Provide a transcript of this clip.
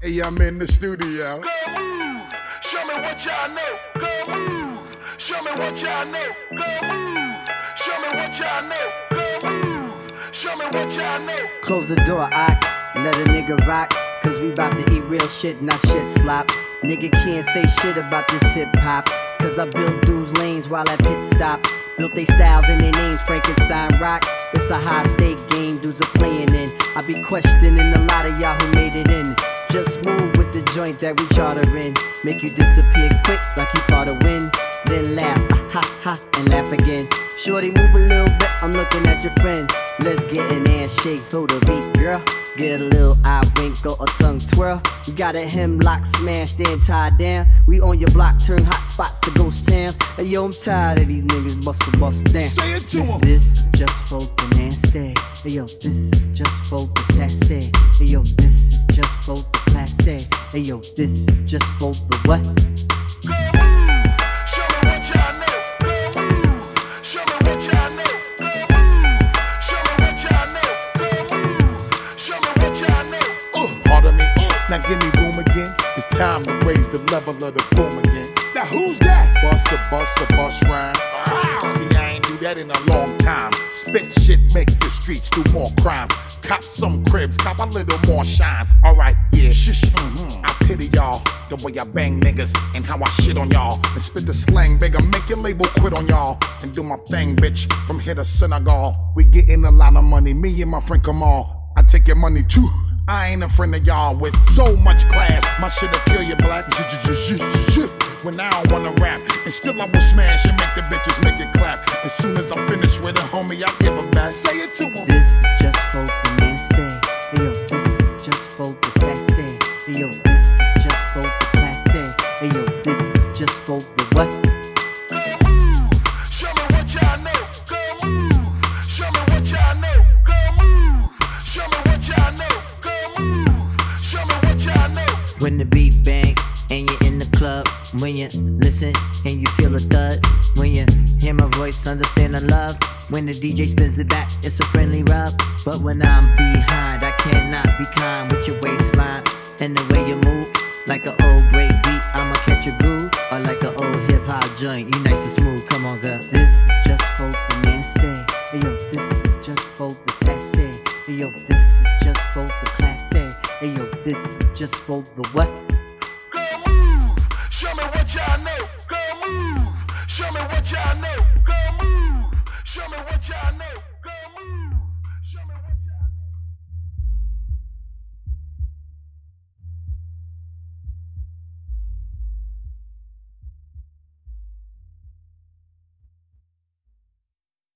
Hey, I'm in the studio. Go move. Show me what y'all know. Go move. Show me what y'all know. Go move. Show me what y'all know. Go move. Show me what y'all know. Close the door, I let a nigga rock. Cause we bout to eat real shit, not shit slop. Nigga can't say shit about this hip hop. Cause I built dudes lanes while I pit stop. Built they styles and their names, Frankenstein rock. It's a high stake game, dudes are playing in. I be questioning a lot of y'all who made it in. Just move with the joint that we charter in. Make you disappear quick like you caught a win. Then laugh, ha ha, and laugh again. Shorty, move a little bit, I'm looking at your friend. Let's get an ass shake for the beat, girl. Get a little eye wink or a tongue twirl. You got a hemlock smashed and tied down. We on your block, turn hot spots to ghost towns. Hey, yo, I'm tired of these niggas bustin' bust down. Say it to 'em. This just for the nasty. Hey, yo, this is just for the sassy. Hey, yo, this is just for the classy. Hey, yo, this is just for the what? Go move. Show me what y'all know. Go move. Show me what y'all know. Go move. Show me what y'all know. Go move. Show me what y'all know. Pardon me. Now give me room again. It's time to raise the level of the boom again. Now who's that? Bust a bust a bust rhyme. In a long time. Spit shit, make the streets do more crime. Cop some cribs, cop a little more shine. Alright, yeah, mhm. I pity y'all, the way I bang niggas and how I shit on y'all. And spit the slang bigger, make your label quit on y'all. And do my thing, bitch, from here to Senegal. We getting a lot of money, me and my friend Kamal. I take your money too. I ain't a friend of y'all with so much class. My shit'll kill you, black. When I don't wanna rap, and still I will smash and make the bitches make it clap. As soon as I'm finished with it, homie, I give 'em back. Say it to 'em. This is just for the nasty. Hey, yo, this is just for the sassy. Yo, this is just for the classy. Hey, yo, this is just for the what? Go move. Show me what y'all know. Go move. Show me what y'all know. Go move. Show me what y'all know. Go move. Show me what y'all know. When the beat bang and you're in the club, when you listen and you feel a thud, when you hear my voice, understand the love. When the DJ spins it back, it's a friendly rub. But when I'm behind, I cannot be kind with your waistline and the way you move. Like an old great beat, I'ma catch a groove. Or like an old hip hop joint, you nice and smooth. Come on, girl. This is just for the nasty. Yo, this is just for the sassy. Yo, this is just for the classy. Yo, this is just for the what? What y'all know. Go move. Show me what y'all know. Go move. Show me what y'all know.